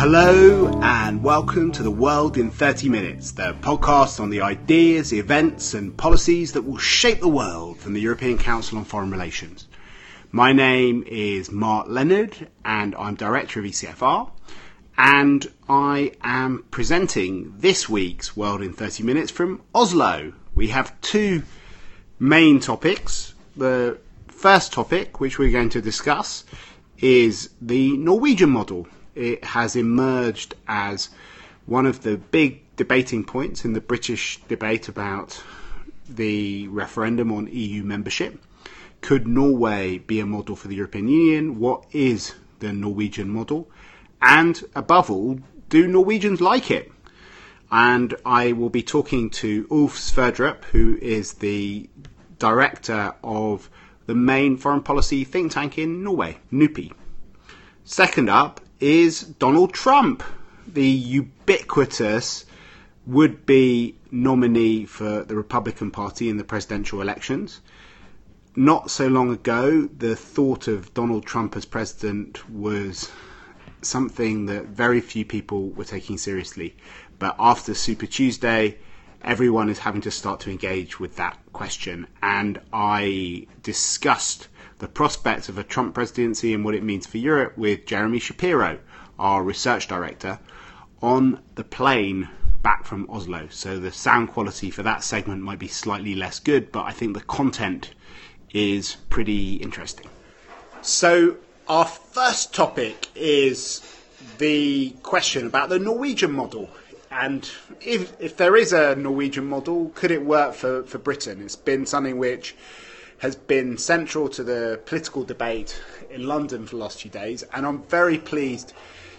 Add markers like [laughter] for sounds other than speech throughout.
Hello and welcome to the World in 30 Minutes, the podcast on the ideas, events, and policies that will shape the world from the European Council on Foreign Relations. My name is Mark Leonard and I'm Director of ECFR, and I am presenting this week's World in 30 Minutes from Oslo. We have two main topics. The first topic, which we're going to discuss, is the Norwegian model it has emerged as one of the big debating points in the British debate about the referendum on EU membership. Could Norway be a model for the European Union? What is the Norwegian model? And above all, do Norwegians like it? And I will be talking to Ulf Sverdrup, who is the director of the main foreign policy think tank in Norway, NUPI. Second up is Donald Trump, the ubiquitous would be nominee for the Republican Party in the presidential elections. Not so long ago, the thought of Donald Trump as president was something that very few people were taking seriously. But after Super Tuesday, everyone is having to start to engage with that question. And I discussed the prospects of a Trump presidency and what it means for Europe with Jeremy Shapiro, our research director, on the plane back from Oslo. So the sound quality for that segment might be slightly less good, but I think the content is pretty interesting. So our first topic is the question about the Norwegian model. And if, if there is a Norwegian model, could it work for, for Britain? It's been something which has been central to the political debate in London for the last few days, and I'm very pleased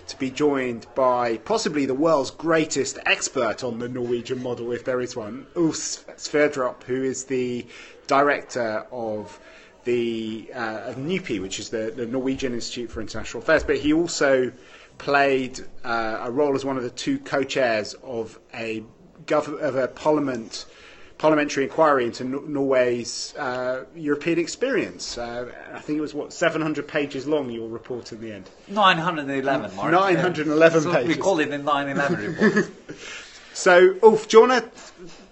to be joined by possibly the world's greatest expert on the Norwegian model, if there is one, Ulf Sverdrup, who is the director of the uh, of NUPI, which is the, the Norwegian Institute for International Affairs, but he also played uh, a role as one of the two co-chairs of a gov- of a parliament parliamentary inquiry into Norway's uh, European experience. Uh, I think it was what 700 pages long. Your report in the end. 911, Mark. 911 so pages. We call it the 911 [laughs] report. so, Ulf, do you want to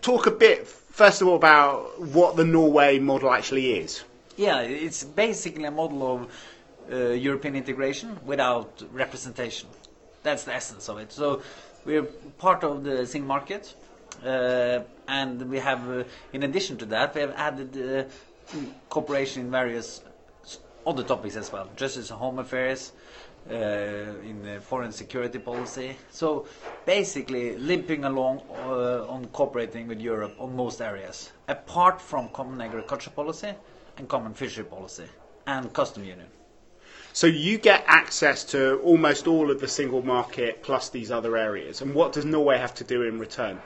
talk a bit first of all about what the Norway model actually is? Yeah, it's basically a model of uh, European integration without representation. That's the essence of it. So we're part of the single market. Uh, and we have, uh, in addition to that, we have added uh, cooperation in various other topics as well, justice and home affairs, uh, in foreign security policy. So basically, limping along uh, on cooperating with Europe on most areas, apart from common agriculture policy and common fishery policy and custom union. So you get access to almost all of the single market plus these other areas. And what does Norway have to do in return?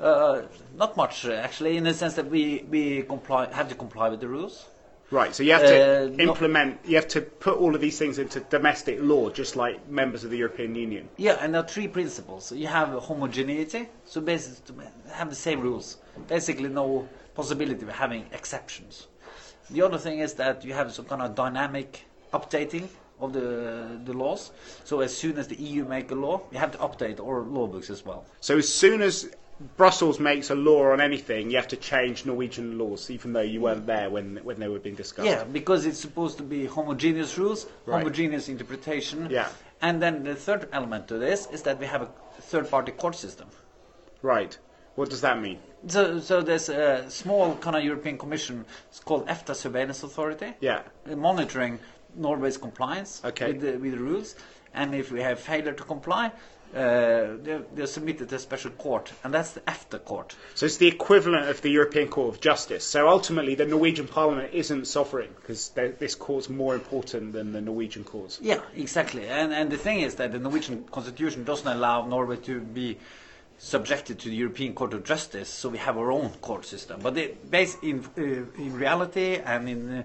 Uh, not much, actually, in the sense that we, we comply, have to comply with the rules. Right, so you have to uh, implement, you have to put all of these things into domestic law, just like members of the European Union. Yeah, and there are three principles. You have homogeneity, so basically have the same rules. Basically, no possibility of having exceptions. The other thing is that you have some kind of dynamic updating of the the laws. So as soon as the EU make a law, you have to update our law books as well. So as soon as Brussels makes a law on anything, you have to change Norwegian laws, even though you weren't there when when they were being discussed. Yeah, because it's supposed to be homogeneous rules, right. homogeneous interpretation. Yeah. And then the third element to this is that we have a third-party court system. Right. What does that mean? So, so there's a small kind of European Commission. It's called EFTA Surveillance Authority. Yeah. Monitoring Norway's compliance okay. with, the, with the rules, and if we have failure to comply, uh, they're, they're, submitted to a special court, and that's the EFTA court. So it's the equivalent of the European Court of Justice. So ultimately, the Norwegian Parliament isn't sovereign because this court's more important than the Norwegian courts. Yeah, exactly. And and the thing is that the Norwegian constitution doesn't allow Norway to be subjected to the European Court of Justice, so we have our own court system. But it, based in uh, in reality and in uh,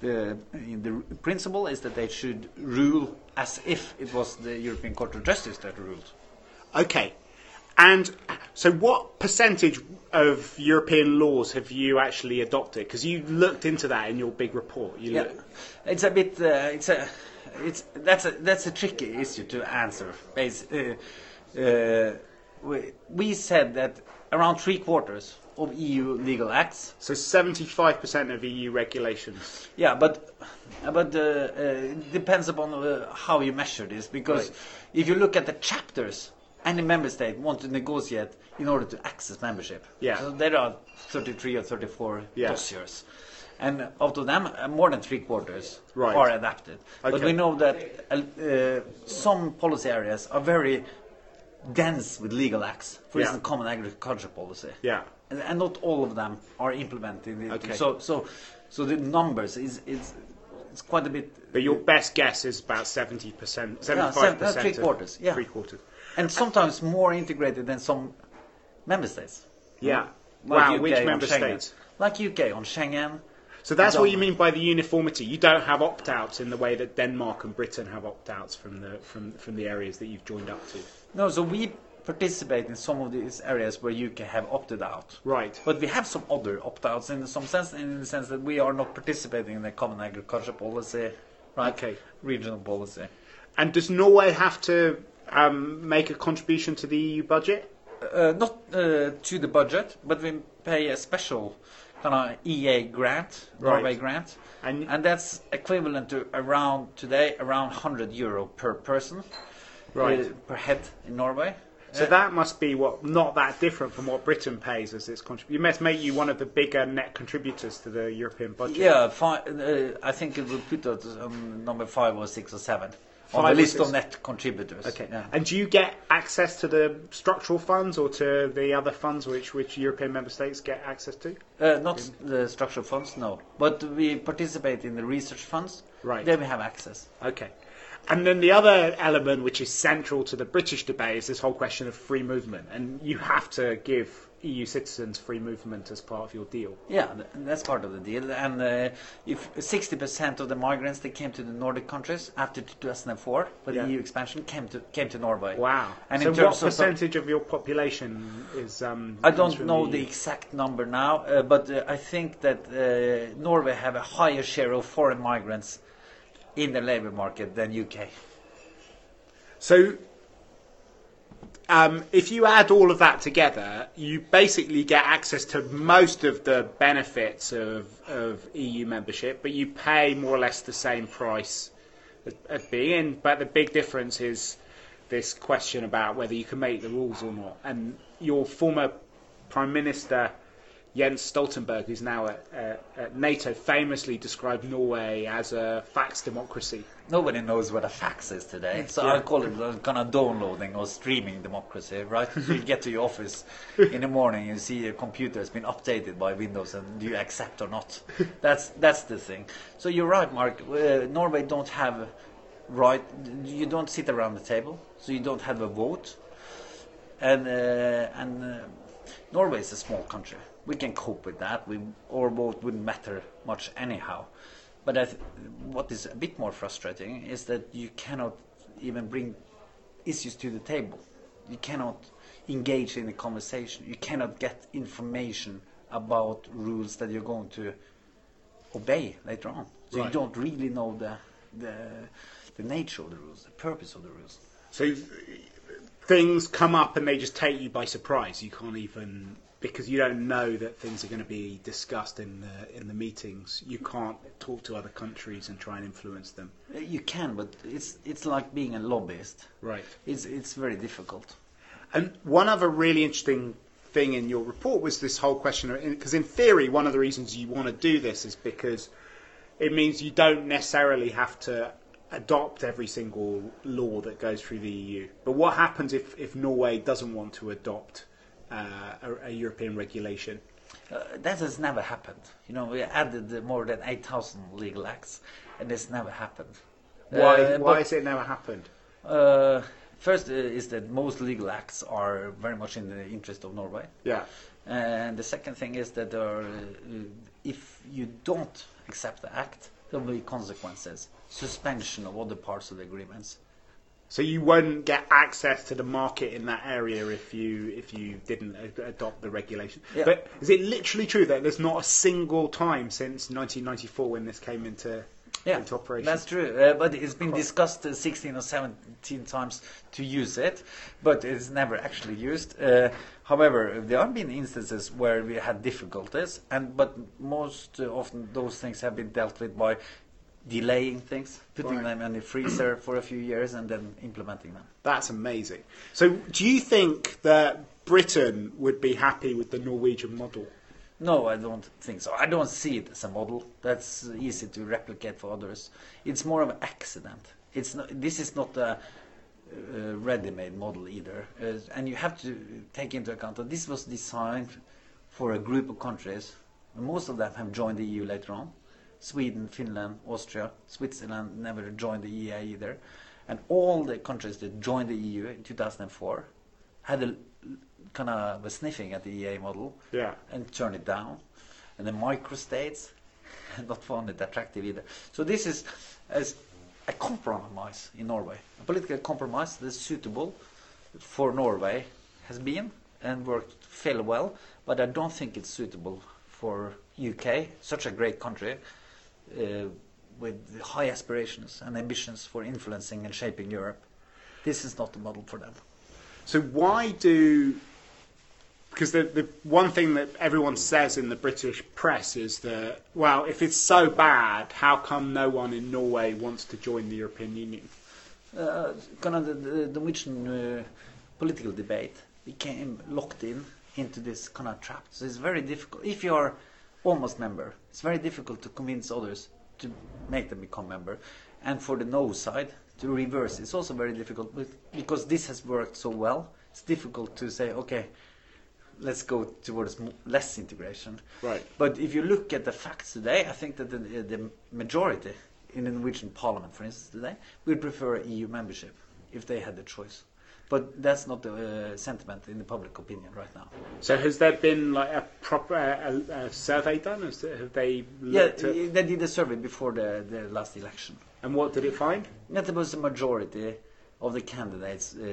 the, the principle is that they should rule as if it was the European Court of Justice that ruled. Okay. And so, what percentage of European laws have you actually adopted? Because you looked into that in your big report. You yeah, looked... it's a bit. Uh, it's a. it's that's a that's a tricky issue to answer. Uh, uh, we, we said that around three quarters of EU legal acts. So 75% of EU regulations. Yeah, but but uh, uh, it depends upon uh, how you measure this. Because Right. if you look at the chapters, any member state want to negotiate in order to access membership. Yeah. So there are 33 or 34 Yeah. dossiers. And out of them, uh, more than three quarters Right. are adapted. But we know that uh, some policy areas are very dense with legal acts. For Yeah. instance, common agriculture policy. Yeah. And, not all of them are implemented. It- Okay. So, so, so the numbers is is it's quite a bit. But your best guess is about 70%, 75%. uh, three of- quarters, yeah. Three quarters. and sometimes more integrated than some member states. Yeah. Like wow, UK which member states? Like UK on Schengen. So that's what you mean by the uniformity. You don't have opt-outs in the way that Denmark and Britain have opt-outs from the from from the areas that you've joined up to. No, so we participate in some of these areas where UK have opted out. Right. But we have some other opt-outs in some sense, in the sense that we are not participating in the common agriculture policy, right? Okay. Regional policy. And does Norway have to um, make a contribution to the EU budget? Uh, not uh, to the budget, but we pay a special kind of EA grant, Norway Right. grant, And- and, that's equivalent to around today around 100 euro per person, Right. uh, per head in Norway. So that must be what not that different from what Britain pays as its contribution. You must make you one of the bigger net contributors to the European budget. Yeah, fi- uh, I think it would put us on number five or six or seven on the list of net contributors. Okay. Yeah. And do you get access to the structural funds or to the other funds which which European member states get access to? Uh, not s- the structural funds, no. But we participate in the research funds. Right. There we have access. Okay. And then the other element which is central to the British debate is this whole question of free movement. And you have to give EU citizens free movement as part of your deal. Yeah, that's part of the deal. And uh, if 60% of the migrants that came to the Nordic countries after 2004, with Yeah. the EU expansion, came to came to Norway. Wow. And so in what terms of percentage of your population is um I don't know the the exact number now, uh, but uh, I think that uh, Norway have a higher share of foreign migrants in the labour market than UK. So, um, if you add all of that together, you basically get access to most of the benefits of, of EU membership, but you pay more or less the same price as being in. But the big difference is this question about whether you can make the rules or not. And your former Prime Minister, Jens Stoltenberg, who's now at, uh, at NATO, famously described Norway as a fax democracy. Nobody knows what a fax is today, so Yeah. I call it a kind of downloading or streaming democracy, right? [laughs] you get to your office in the morning, you see your computer has been updated by Windows, and do you accept or not? That's that's the thing. So you're right, Mark. Uh, Norway don't have right. You don't sit around the table, so you don't have a vote, and uh, and uh, Norway is a small country. We can cope with that. We our vote wouldn't matter much anyhow. But I th- what is a bit more frustrating is that you cannot even bring issues to the table. You cannot engage in a conversation. You cannot get information about rules that you're going to obey later on. So you don't really know the, the the nature of the rules, the purpose of the rules. So things come up and they just take you by surprise. You can't even because you don't know that things are going to be discussed in the, in the meetings. You can't talk to other countries and try and influence them. You can, but it's it's like being a lobbyist. Right. It's it's very difficult. And one other really interesting thing in your report was this whole question because in theory one of the reasons you want to do this is because it means you don't necessarily have to adopt every single law that goes through the EU. But what happens if, if Norway doesn't want to adopt a, a European regulation? Uh, that has never happened. You know, we added uh, more than 8,000 legal acts, and it's never happened. Why, Uh, why has it never happened? uh, first uh, is that most legal acts are very much in the interest of Norway. Yeah. And the second thing is that are, uh, if you don't accept the act, there will be consequences. Suspension of other parts of the agreements. So you won't get access to the market in that area if you if you didn't a- adopt the regulation. Yeah. But is it literally true that there's not a single time since 1994 when this came into yeah, into operation. That's true, uh, but it's been discussed uh, 16 or 17 times to use it, but it's never actually used. Uh, however, there have been instances where we had difficulties, and but most uh, often those things have been dealt with by delaying things, putting Right. them in the freezer for a few years, and then implementing them. That's amazing. So, do you think that Britain would be happy with the Norwegian model? No, I don't think so. I don't see it as a model. That's easy to replicate for others. It's more of an accident. It's not, this is not a, uh ready-made model either, uh, and you have to take into account that this was designed for a group of countries. Most of them have joined the EU later on. Sweden, Finland, Austria, Switzerland never joined the EEA either, and all the countries that joined the EU in 2004 had a kind of a sniffing at the EEA model Yeah. and turned it down. And the microstates [laughs] not found it attractive either. So this is as a compromise in Norway, a political compromise that's suitable for Norway has been and worked fairly well, but I don't think it's suitable for UK, such a great country uh, with high aspirations and ambitions for influencing and shaping Europe. This is not the model for them. So, why do. Because the, the one thing that everyone says in the British press is that, well, if it's so bad, how come no one in Norway wants to join the European Union? uh, kind of the, the Norwegian uh, political debate became locked in into this kind of trap. So it's very difficult. If you are almost member, it's very difficult to convince others to make them become member. And for the no side, to reverse, it's also very difficult but because this has worked so well. It's difficult to say, okay, let's go towards less integration. Right. But if you look at the facts today, I think that the, the majority in the Norwegian parliament, for instance, today, would prefer EU membership if they had the choice. But that's not the uh, sentiment in the public opinion right now. So, has there been like a proper a, a survey done? Have they Yeah, at, they did a survey before the, the last election. and what did it find? That there was a majority of the candidates uh,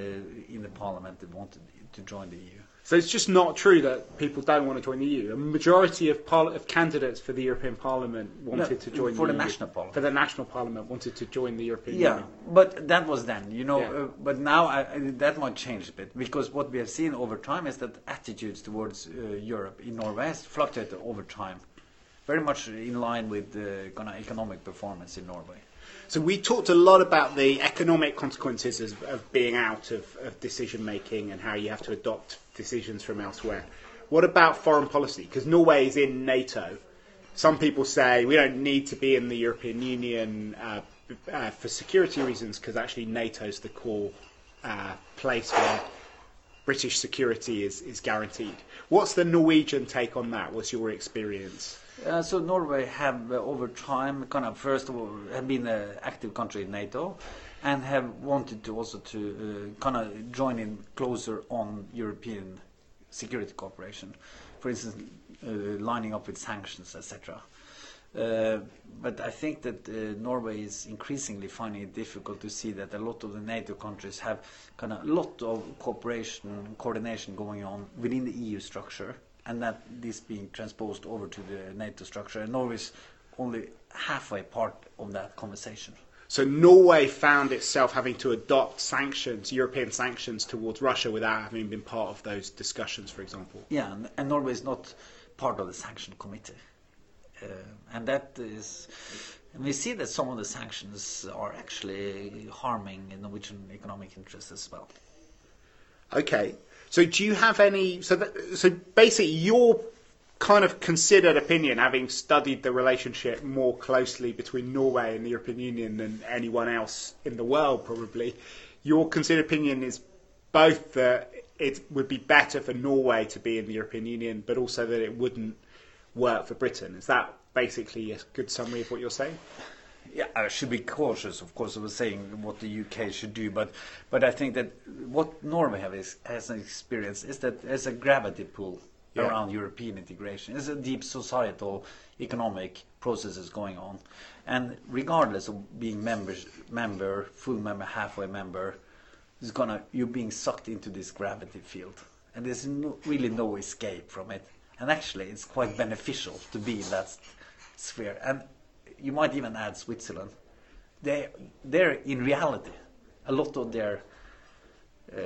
in the parliament that wanted to join the EU. So it's just not true that people don't want to join the EU. A majority of, parli- of candidates for the European Parliament wanted No, to join for the, the EU. national parliament. For the national parliament, wanted to join the European Yeah, Union. but that was then, you know. Yeah. Uh, but now I, I, that might change a bit because what we have seen over time is that attitudes towards uh, Europe in Norway has fluctuated over time, very much in line with the kind of economic performance in Norway. So we talked a lot about the economic consequences of, of being out of, of decision making and how you have to adopt decisions from elsewhere. What about foreign policy? Because Norway is in NATO. Some people say we don't need to be in the European Union uh, uh, for security reasons because actually NATO is the core uh, place where British security is, is guaranteed. What's the Norwegian take on that? What's your experience? Uh, so Norway have uh, over time kind of first of all have been an active country in NATO, and have wanted to also to uh, kind of join in closer on European security cooperation, for instance, uh, lining up with sanctions, etc. Uh, but I think that uh, Norway is increasingly finding it difficult to see that a lot of the NATO countries have kind of a lot of cooperation coordination going on within the EU structure, and that this being transposed over to the NATO structure. And Norway is only halfway part of that conversation. So Norway found itself having to adopt sanctions, European sanctions towards Russia without having been part of those discussions, for example. Yeah, and, and Norway is not part of the sanction committee. Uh, and that is, and we see that some of the sanctions are actually harming Norwegian economic interests as well. Okay. So do you have any? So that, so basically, your kind of considered opinion, having studied the relationship more closely between Norway and the European Union than anyone else in the world, probably, your considered opinion is both that it would be better for Norway to be in the European Union, but also that it wouldn't work for Britain. Is that basically a good summary of what you're saying? Yeah, I should be cautious, of course, of saying what the UK should do, but but I think that what Norway have is, has an experience is that there's a gravity pull Yeah. around European integration. There's a deep societal, economic processes going on, and regardless of being members, member, full member, halfway member, is gonna you're being sucked into this gravity field, and there's no, really no escape from it. And actually, it's quite beneficial to be in that sphere. And you might even add Switzerland. They, they're in reality, a lot of their uh,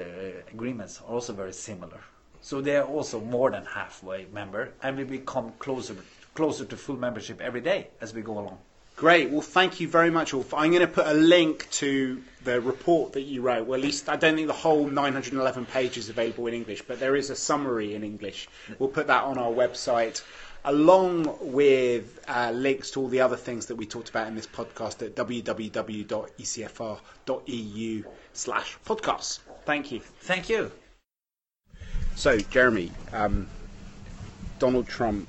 agreements are also very similar. So they are also more than halfway member, and we become closer closer to full membership every day as we go along. Great. Well, thank you very much. I'm going to put a link to the report that you wrote. Well, at least I don't think the whole 911 page is available in English, but there is a summary in English. We'll put that on our website, along with uh, links to all the other things that we talked about in this podcast at www.ecfr.eu slash podcasts. Thank you. Thank you. So, Jeremy, um, Donald Trump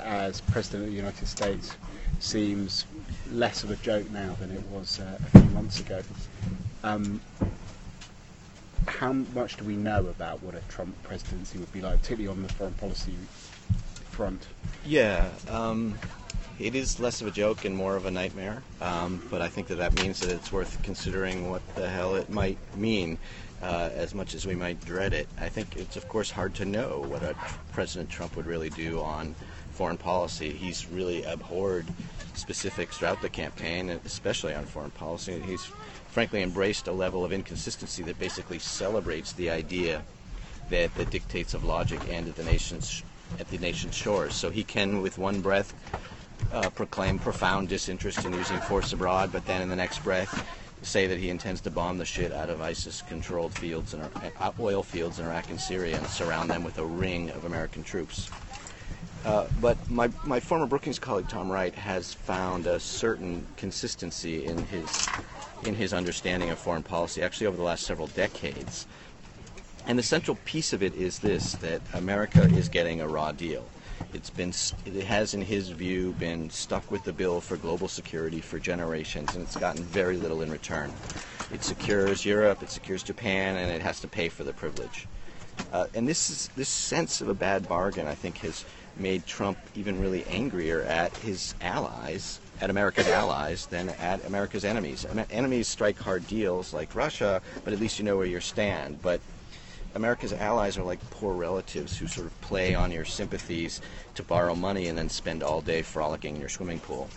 as President of the United States seems less of a joke now than it was uh, a few months ago. Um, how much do we know about what a Trump presidency would be like, particularly on the foreign policy front? Yeah, um, it is less of a joke and more of a nightmare. Um, but I think that that means that it's worth considering what the hell it might mean. Uh, as much as we might dread it, I think it's of course hard to know what a President Trump would really do on foreign policy. He's really abhorred specifics throughout the campaign, especially on foreign policy. He's frankly embraced a level of inconsistency that basically celebrates the idea that the dictates of logic and at the nation's at the nation's shores. So he can, with one breath, uh, proclaim profound disinterest in using force abroad, but then in the next breath say that he intends to bomb the shit out of ISIS-controlled fields and uh, oil fields in Iraq and Syria and surround them with a ring of American troops. Uh, but my, my former Brookings colleague Tom Wright has found a certain consistency in his in his understanding of foreign policy, actually over the last several decades. And the central piece of it is this: that America is getting a raw deal. It's been it has, in his view, been stuck with the bill for global security for generations, and it's gotten very little in return. It secures Europe, it secures Japan, and it has to pay for the privilege. Uh, and this is this sense of a bad bargain, I think, has made Trump even really angrier at his allies, at America's allies, than at America's enemies. Enemies strike hard deals like Russia, but at least you know where you stand. But America's allies are like poor relatives who sort of play on your sympathies to borrow money and then spend all day frolicking in your swimming pool.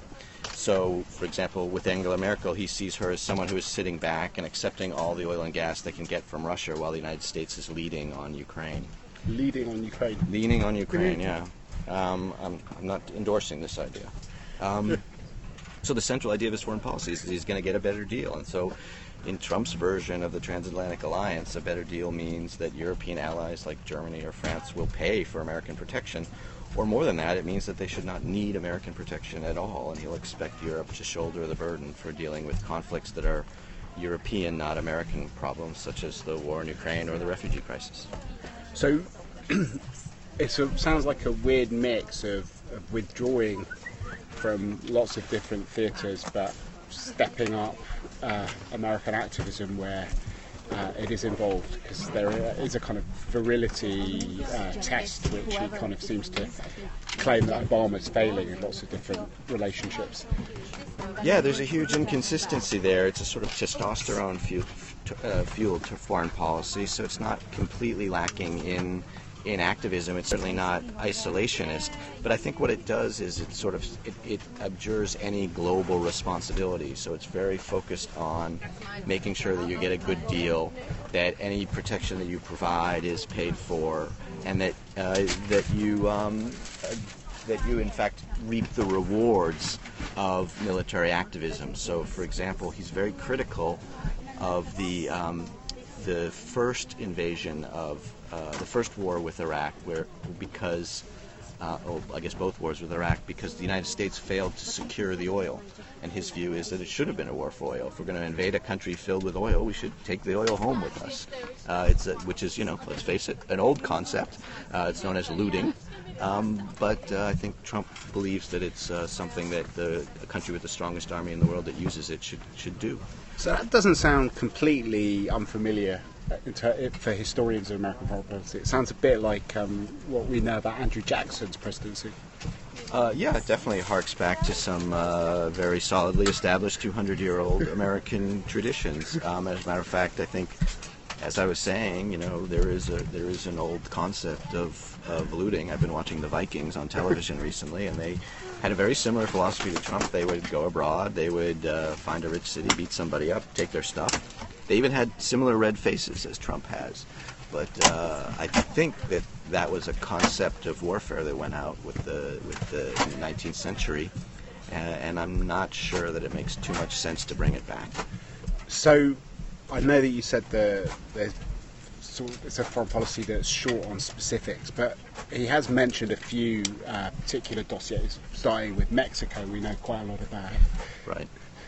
So, for example, with Angela Merkel, he sees her as someone who is sitting back and accepting all the oil and gas they can get from Russia while the United States is leading on Ukraine. Leading on Ukraine. Leaning on Ukraine, yeah. Um, I'm, I'm, not endorsing this idea. Um, [laughs] so the central idea of his foreign policy is that he's going to get a better deal, and so in Trump's version of the transatlantic alliance, a better deal means that European allies like Germany or France will pay for American protection. Or more than that, it means that they should not need American protection at all, and he'll expect Europe to shoulder the burden for dealing with conflicts that are European, not American problems, such as the war in Ukraine or the refugee crisis. So [clears throat] it sounds like a weird mix of, of withdrawing from lots of different theatres, but stepping up uh, American activism where uh, it is involved because there is a kind of virility uh, test which he kind of seems to claim that Obama's failing in lots of different relationships. Yeah, there's a huge inconsistency there. It's a sort of testosterone fuel, uh, fueled foreign policy, so it's not completely lacking in in activism. It's certainly not isolationist, but I think what it does is it sort of it, it abjures any global responsibility. So it's very focused on making sure that you get a good deal, that any protection that you provide is paid for, and that uh, that you. Um, uh, that you in fact reap the rewards of military activism. So, for example, he's very critical of the um, the first invasion of uh, the first war with Iraq, where because uh, oh, I guess both wars with Iraq, because the United States failed to secure the oil. And his view is that it should have been a war for oil. If we're going to invade a country filled with oil, we should take the oil home with us. Uh, it's a, which is, you know, let's face it, an old concept. Uh, it's known as looting. Um, but uh, I think Trump believes that it's uh, something that the country with the strongest army in the world that uses it should should do. So that doesn't sound completely unfamiliar for historians of American foreign policy. It sounds a bit like um, what we know about Andrew Jackson's presidency. Uh, yeah, it definitely harks back to some uh, very solidly established 200 year old American traditions. Um, as a matter of fact, I think, as I was saying, you know, there is a there is an old concept of, of looting. I've been watching the Vikings on television recently, and they had a very similar philosophy to Trump. They would go abroad, they would uh, find a rich city, beat somebody up, take their stuff. They even had similar red faces as Trump has. But uh, I think that that was a concept of warfare that went out with the with the 19th century, uh, and I'm not sure that it makes too much sense to bring it back. So, I know that you said the there's sort of, it's a foreign policy that's short on specifics, but he has mentioned a few uh, particular dossiers, starting with Mexico. We know quite a lot about. Right.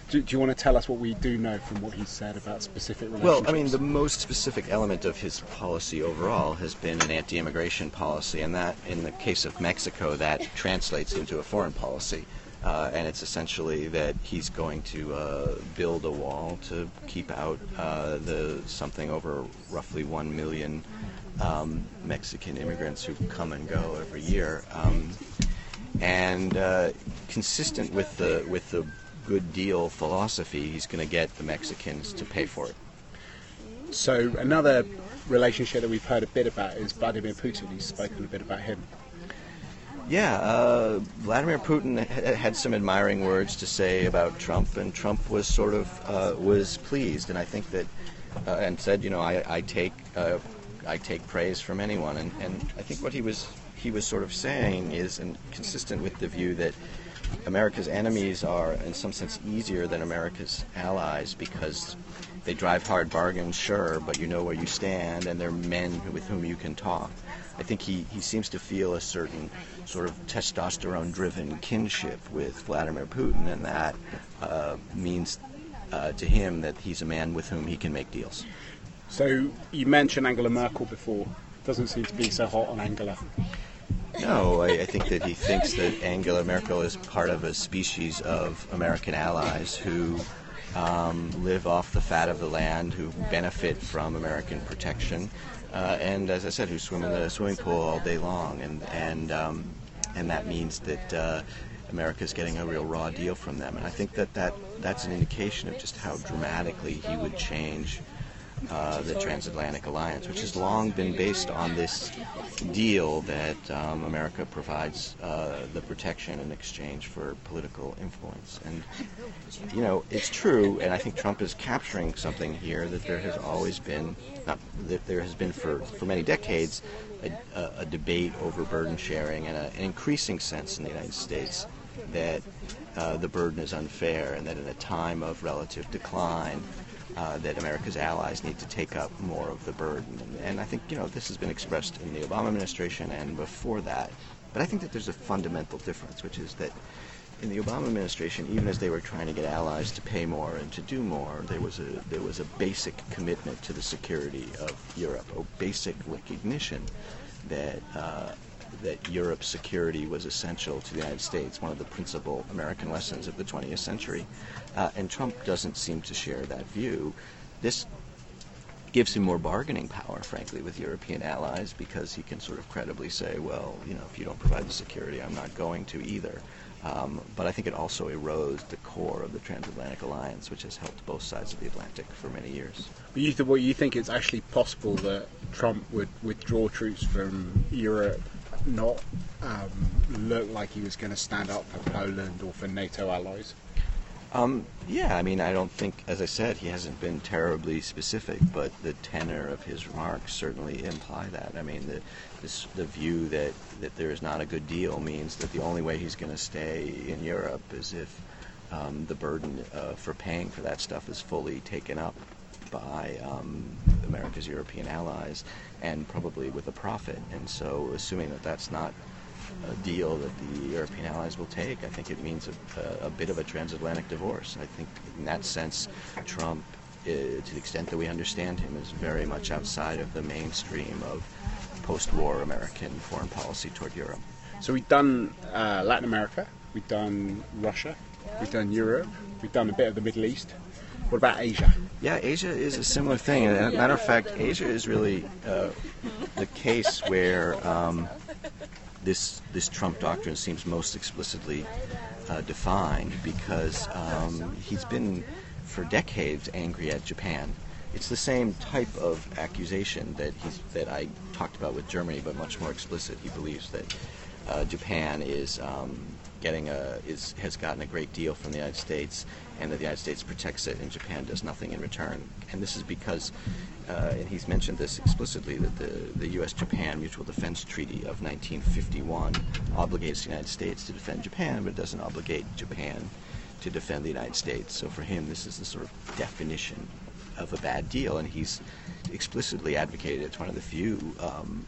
Do, do, you want to tell us what we do know from what he said about specific relationships? Well, I mean, the most specific element of his policy overall has been an anti-immigration policy, and that, in the case of Mexico, that translates into a foreign policy. Uh, and it's essentially that he's going to uh, build a wall to keep out uh, the something over roughly one million um, Mexican immigrants who come and go every year, um, and uh, consistent with the with the good deal philosophy, he's going to get the Mexicans to pay for it. So another relationship that we've heard a bit about is Vladimir Putin. He's spoken a bit about him. Yeah, uh, Vladimir Putin had some admiring words to say about Trump, and Trump was sort of uh, was pleased, and I think that uh, and said, you know, I, I take uh, I take praise from anyone, and, and I think what he was he was sort of saying is and consistent with the view that America's enemies are, in some sense, easier than America's allies because they drive hard bargains, sure, but you know where you stand, and they're men with whom you can talk. I think he, he seems to feel a certain sort of testosterone driven kinship with Vladimir Putin, and that uh, means uh, to him that he's a man with whom he can make deals. So you mentioned Angela Merkel before. Doesn't seem to be so hot on Angela. No, I, I, think that he thinks that Angela Merkel is part of a species of American allies who um, live off the fat of the land, who benefit from American protection, uh, and as I said, who swim in the swimming pool all day long, and and um, and that means that uh, America's getting a real raw deal from them. And I think that, that that's an indication of just how dramatically he would change uh, the transatlantic alliance, which has long been based on this deal that um, America provides uh, the protection in exchange for political influence. And, you know, it's true, and I think Trump is capturing something here that there has always been, not that there has been for, for many decades, a, a, a debate over burden sharing and a, an increasing sense in the United States that uh, the burden is unfair and that in a time of relative decline, uh, that America's allies need to take up more of the burden. And, and, I think, you know, this has been expressed in the Obama administration and before that. But I think that there's a fundamental difference, which is that in the Obama administration, even as they were trying to get allies to pay more and to do more, there was a there was a basic commitment to the security of Europe, a basic recognition that uh, that Europe's security was essential to the United States, one of the principal American lessons of the 20th century. Uh, and Trump doesn't seem to share that view. This gives him more bargaining power, frankly, with European allies because he can sort of credibly say, well, you know, if you don't provide the security, I'm not going to either. Um, but I think it also erodes the core of the transatlantic alliance, which has helped both sides of the Atlantic for many years. But you, th- what, you think it's actually possible that Trump would withdraw troops from Europe not um, look like he was going to stand up for Poland or for NATO allies? Um, yeah, I mean, I don't think, as I said, he hasn't been terribly specific, but the tenor of his remarks certainly imply that. I mean, the, this, the view that, that there is not a good deal means that the only way he's going to stay in Europe is if um, the burden uh, for paying for that stuff is fully taken up by um, America's European allies and probably with a profit. And so, assuming that that's not a deal that the European allies will take, I think it means a, a bit of a transatlantic divorce. I think, in that sense, Trump, uh, to the extent that we understand him, is very much outside of the mainstream of post war American foreign policy toward Europe. So, we've done uh, Latin America, we've done Russia, we've done Europe, we've done a bit of the Middle East. What about Asia? Yeah, Asia is a similar thing. As a matter of fact, Asia is really uh, the case where um, this this Trump doctrine seems most explicitly uh, defined because um, he's been for decades angry at Japan. It's the same type of accusation that he's that I talked about with Germany, but much more explicit. He believes that uh, Japan is um, getting a is has gotten a great deal from the United States, and that the United States protects it, and Japan does nothing in return. And this is because, uh, and he's mentioned this explicitly, that the the U.S.-Japan Mutual Defense Treaty of 1951 obligates the United States to defend Japan, but it doesn't obligate Japan to defend the United States. So for him, this is the sort of definition of a bad deal, and he's explicitly advocated. It's one of the few um,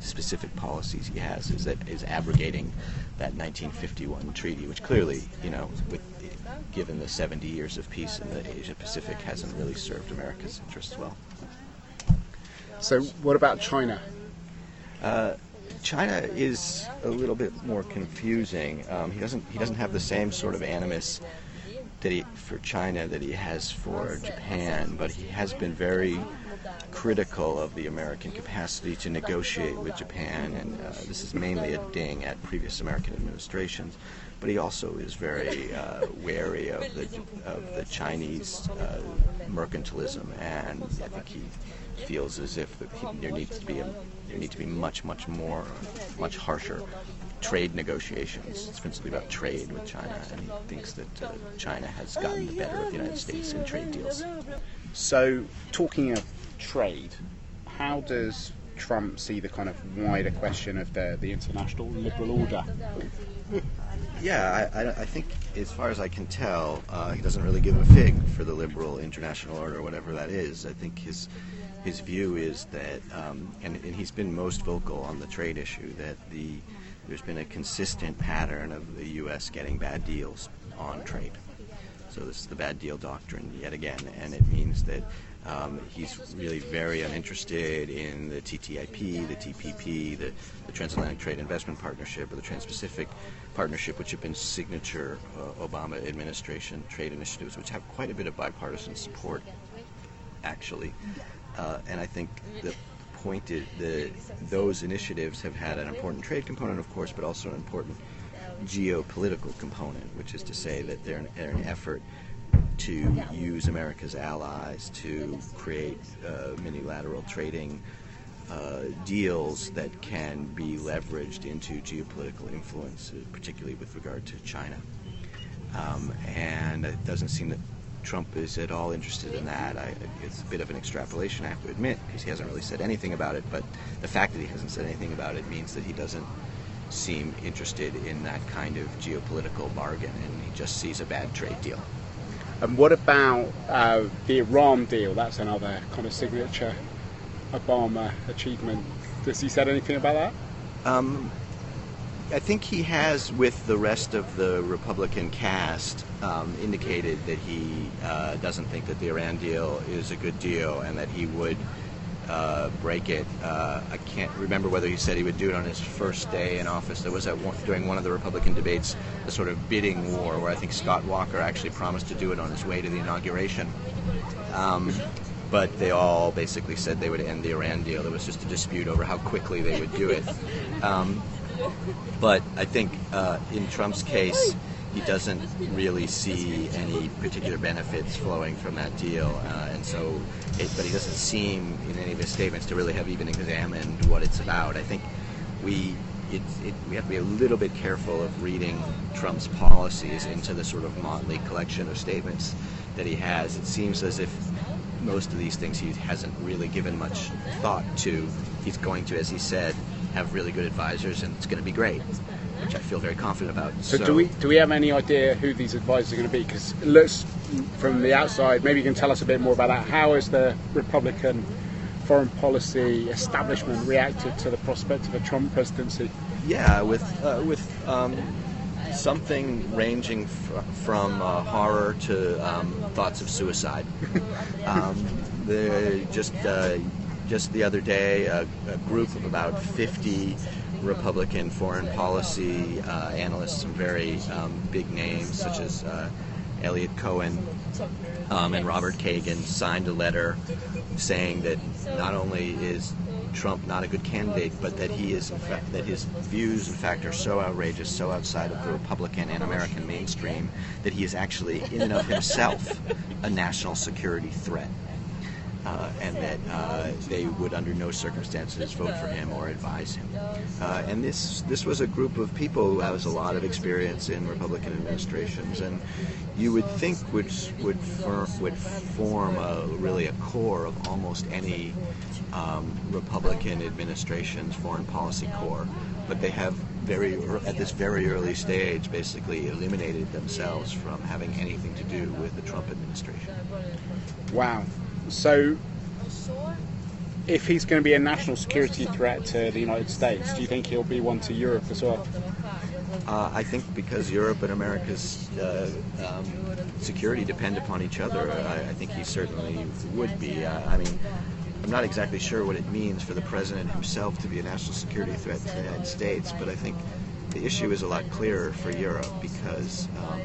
specific policies he has is that is abrogating that 1951 treaty, which clearly, you know, with given the 70 years of peace in the Asia Pacific, hasn't really served America's interests well. So, what about China? Uh, China is a little bit more confusing. Um, he doesn't he doesn't have the same sort of animus that he for China that he has for Japan, but he has been very critical of the American capacity to negotiate with Japan, and uh, this is mainly a ding at previous American administrations. But he also is very uh, wary of the of the Chinese uh, mercantilism, and I think he feels as if he, there needs to be a, there need to be much much more much harsher trade negotiations. It's principally about trade with China, and he thinks that uh, China has gotten the better of the United States in trade deals. So, talking of trade, how does Trump see the kind of wider question of the, the international liberal order? Yeah, I, I, I think, as far as I can tell, uh, he doesn't really give a fig for the liberal international order, whatever that is. I think his his view is that, um, and, and he's been most vocal on the trade issue, that the there's been a consistent pattern of the U.S. getting bad deals on trade. So this is the bad deal doctrine yet again, and it means that um, he's really very uninterested in the TTIP, the TPP, the, the Transatlantic Trade Investment Partnership, or the Trans-Pacific Partnership, which have been signature uh, Obama administration trade initiatives, which have quite a bit of bipartisan support, actually. Uh, and I think the point is that those initiatives have had an important trade component, of course, but also an important geopolitical component, which is to say that they're, they're an effort to use America's allies to create uh, unilateral trading uh, deals that can be leveraged into geopolitical influence, particularly with regard to China. Um, and it doesn't seem that Trump is at all interested in that. I, it's a bit of an extrapolation, I have to admit, because he hasn't really said anything about it. But the fact that he hasn't said anything about it means that he doesn't seem interested in that kind of geopolitical bargain, and he just sees a bad trade deal. And what about uh, the Iran deal? That's another kind of signature Obama achievement. Has he said anything about that? Um, I think he has, with the rest of the Republican cast, um, indicated that he uh, doesn't think that the Iran deal is a good deal and that he would uh, break it. Uh, I can't remember whether he said he would do it on his first day in office. There was at one, during one of the Republican debates a sort of bidding war where I think Scott Walker actually promised to do it on his way to the inauguration. Um, but they all basically said they would end the Iran deal. There was just a dispute over how quickly they would do it. Um, but I think uh, in Trump's case, he doesn't really see any particular benefits flowing from that deal, uh, and so, it, but he doesn't seem in any of his statements to really have even examined what it's about. I think we. It, it, we have to be a little bit careful of reading Trump's policies into the sort of motley collection of statements that he has. It seems as if most of these things he hasn't really given much thought to. He's going to, as he said, have really good advisors, and it's going to be great which I feel very confident about. So, so, do we do we have any idea who these advisors are going to be? Because it looks from the outside, maybe you can tell us a bit more about that. How has the Republican foreign policy establishment reacted to the prospect of a Trump presidency? Yeah, with uh, with um, something ranging fr- from uh, horror to um, thoughts of suicide. [laughs] um, the, just uh, just the other day, a, a, group of about 50 Republican foreign policy uh, analysts, some very um, big names such as uh, Eliot Cohen um, and Robert Kagan, signed a letter saying that not only is Trump not a good candidate, but that he is in fact that his views, in fact, are so outrageous, so outside of the Republican and American mainstream that he is actually, in and of himself, a national security threat. Uh, and that uh, they would under no circumstances vote for him or advise him. Uh, and this this was a group of people who has a lot of experience in Republican administrations, and you would think would would would form a, really a core of almost any um, Republican administration's foreign policy core. But they have very at this very early stage basically eliminated themselves from having anything to do with the Trump administration. Wow. So, if he's going to be a national security threat to the United States, do you think he'll be one to Europe as well? Uh, I think because Europe and America's uh, um, security depend upon each other, I, I think he certainly would be. Uh, I mean, I'm not exactly sure what it means for the president himself to be a national security threat to the United States, but I think the issue is a lot clearer for Europe because um,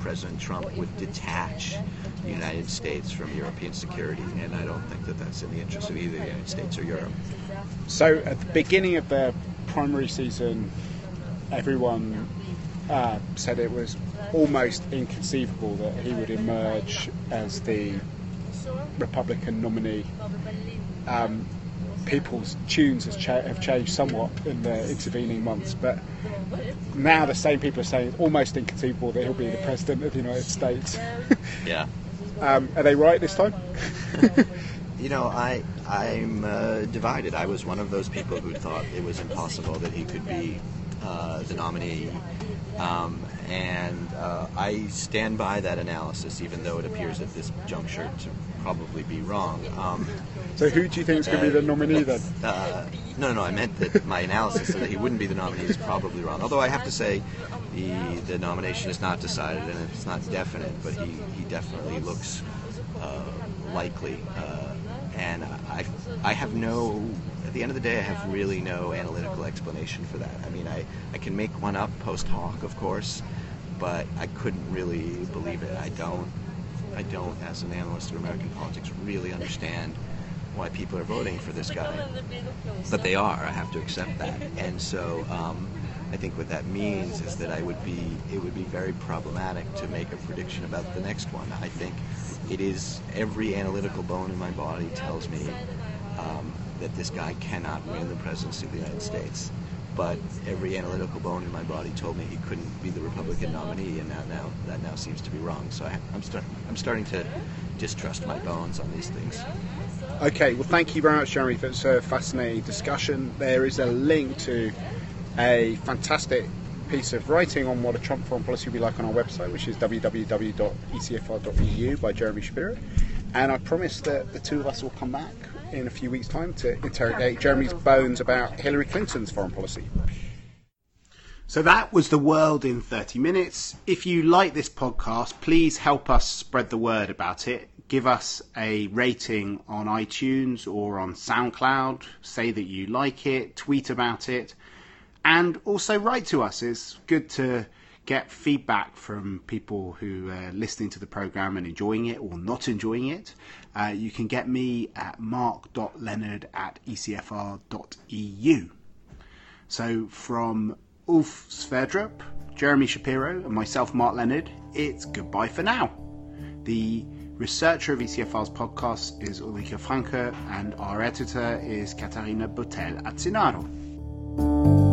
President Trump would detach the United States from European security, and I don't think that that's in the interest of either the United States or Europe. So, at the beginning of the primary season, everyone uh, said it was almost inconceivable that he would emerge as the Republican nominee. Um, people's tunes cha- have changed somewhat in the intervening months, but now the same people are saying it's almost inconceivable that he'll be the president of the United States. yeah. [laughs] Um, are they right this time? [laughs] you know, I I'm uh, divided. I was one of those people who thought it was impossible that he could be uh, the nominee, um, and uh, I stand by that analysis, even though it appears at this juncture to probably be wrong. Um, so, who do you think is going to be the nominee then? Uh, no, no, no. I meant that my analysis that he wouldn't be the nominee is probably wrong. Although I have to say, the the nomination is not decided and it's not definite, but he, he definitely looks uh, likely. Uh, and I I have no at the end of the day I have really no analytical explanation for that. I mean I, I can make one up post hoc of course, but I couldn't really believe it. I don't I don't as an analyst of American politics really understand why people are voting for this guy. But they are, I have to accept that. And so um, I think what that means is that I would be it would be very problematic to make a prediction about the next one. I think it is every analytical bone in my body tells me um, that this guy cannot win the presidency of the United States. But every analytical bone in my body told me he couldn't be the Republican nominee, and that now that now seems to be wrong. So I, I'm start, I'm starting to distrust my bones on these things. Okay, well, thank you very much, Jeremy, for this uh, fascinating discussion. There is a link to a fantastic piece of writing on what a Trump foreign policy would be like on our website, which is www.ecfr.eu by Jeremy Shapiro. And I promise that the two of us will come back in a few weeks' time to interrogate Jeremy's bones about Hillary Clinton's foreign policy. So that was the world in 30 minutes. If you like this podcast, please help us spread the word about it. Give us a rating on iTunes or on SoundCloud. Say that you like it, tweet about it, and also write to us. It's good to get feedback from people who are listening to the program and enjoying it or not enjoying it. Uh, you can get me at mark.leonard at ecfr.eu. So from Ulf Sverdrup, Jeremy Shapiro, and myself, Mark Leonard, it's goodbye for now. The researcher of ECFR's podcast is Ulrike Franke, and our editor is Katarina Botel Atzinaro.